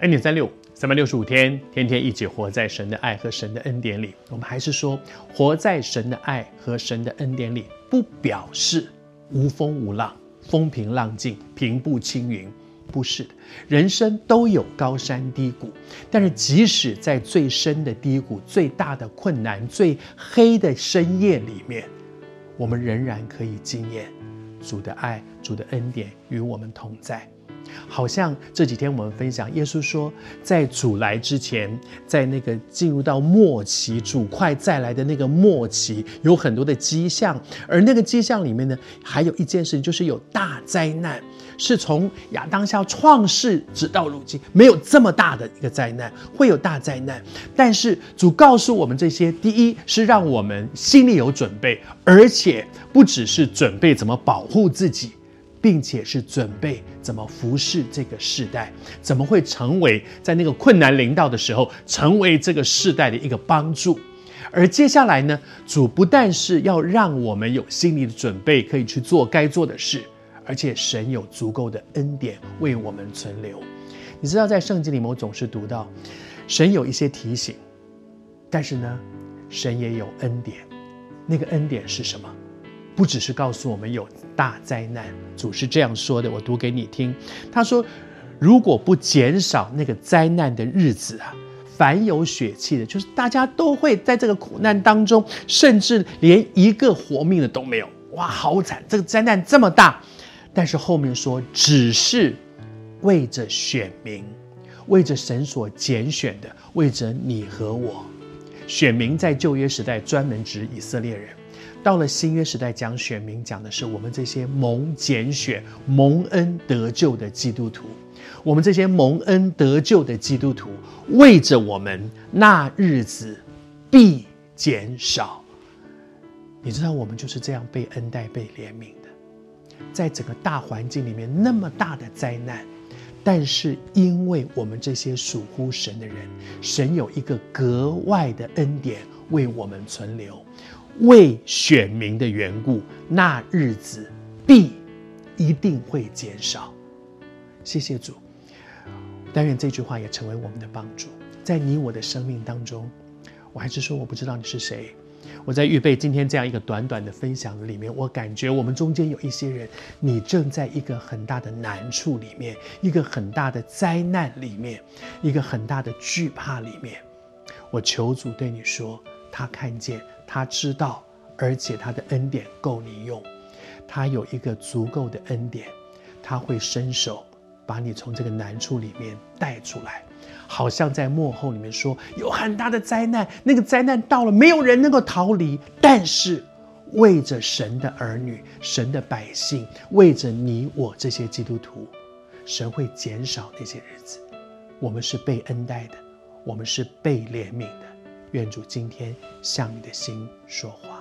恩典三六，三百六十五天，天天一起活在神的爱和神的恩典里。我们还是说，活在神的爱和神的恩典里，不表示无风无浪、风平浪静、平步青云。不是的，人生都有高山低谷。但是，即使在最深的低谷、最大的困难、最黑的深夜里面，我们仍然可以经验主的爱、主的恩典与我们同在。好像这几天我们分享，耶稣说，在主来之前，在那个进入到末期，主快再来的那个末期，有很多的迹象，而那个迹象里面呢，还有一件事情，就是有大灾难，是从亚当夏创世直到如今，没有这么大的一个灾难，会有大灾难。但是主告诉我们这些，第一是让我们心里有准备，而且不只是准备怎么保护自己。并且是准备怎么服侍这个世代，怎么会成为在那个困难临到的时候，成为这个世代的一个帮助。而接下来呢，主不但是要让我们有心理的准备，可以去做该做的事，而且神有足够的恩典为我们存留。你知道，在圣经里面，我总是读到神有一些提醒，但是呢，神也有恩典。那个恩典是什么？不只是告诉我们有大灾难，主是这样说的，我读给你听。他说：“如果不减少那个灾难的日子啊，凡有血气的，就是大家都会在这个苦难当中，甚至连一个活命的都没有。哇，好惨！这个灾难这么大，但是后面说，只是为着选民，为着神所拣选的，为着你和我。选民在旧约时代专门指以色列人。”到了新约时代，讲选民，讲的是我们这些蒙拣选、蒙恩得救的基督徒。我们这些蒙恩得救的基督徒，为着我们那日子必减少。你知道，我们就是这样被恩待、被怜悯的。在整个大环境里面，那么大的灾难，但是因为我们这些属乎神的人，神有一个格外的恩典为我们存留。为选民的缘故，那日子必一定会减少。谢谢主，但愿这句话也成为我们的帮助。在你我的生命当中，我还是说我不知道你是谁。我在预备今天这样一个短短的分享里面，我感觉我们中间有一些人，你正在一个很大的难处里面，一个很大的灾难里面，一个很大的惧怕里面。我求主对你说，他看见。他知道，而且他的恩典够你用，他有一个足够的恩典，他会伸手把你从这个难处里面带出来，好像在幕后里面说有很大的灾难，那个灾难到了，没有人能够逃离，但是为着神的儿女、神的百姓，为着你我这些基督徒，神会减少那些日子，我们是被恩待的，我们是被怜悯的。愿主今天向你的心说话。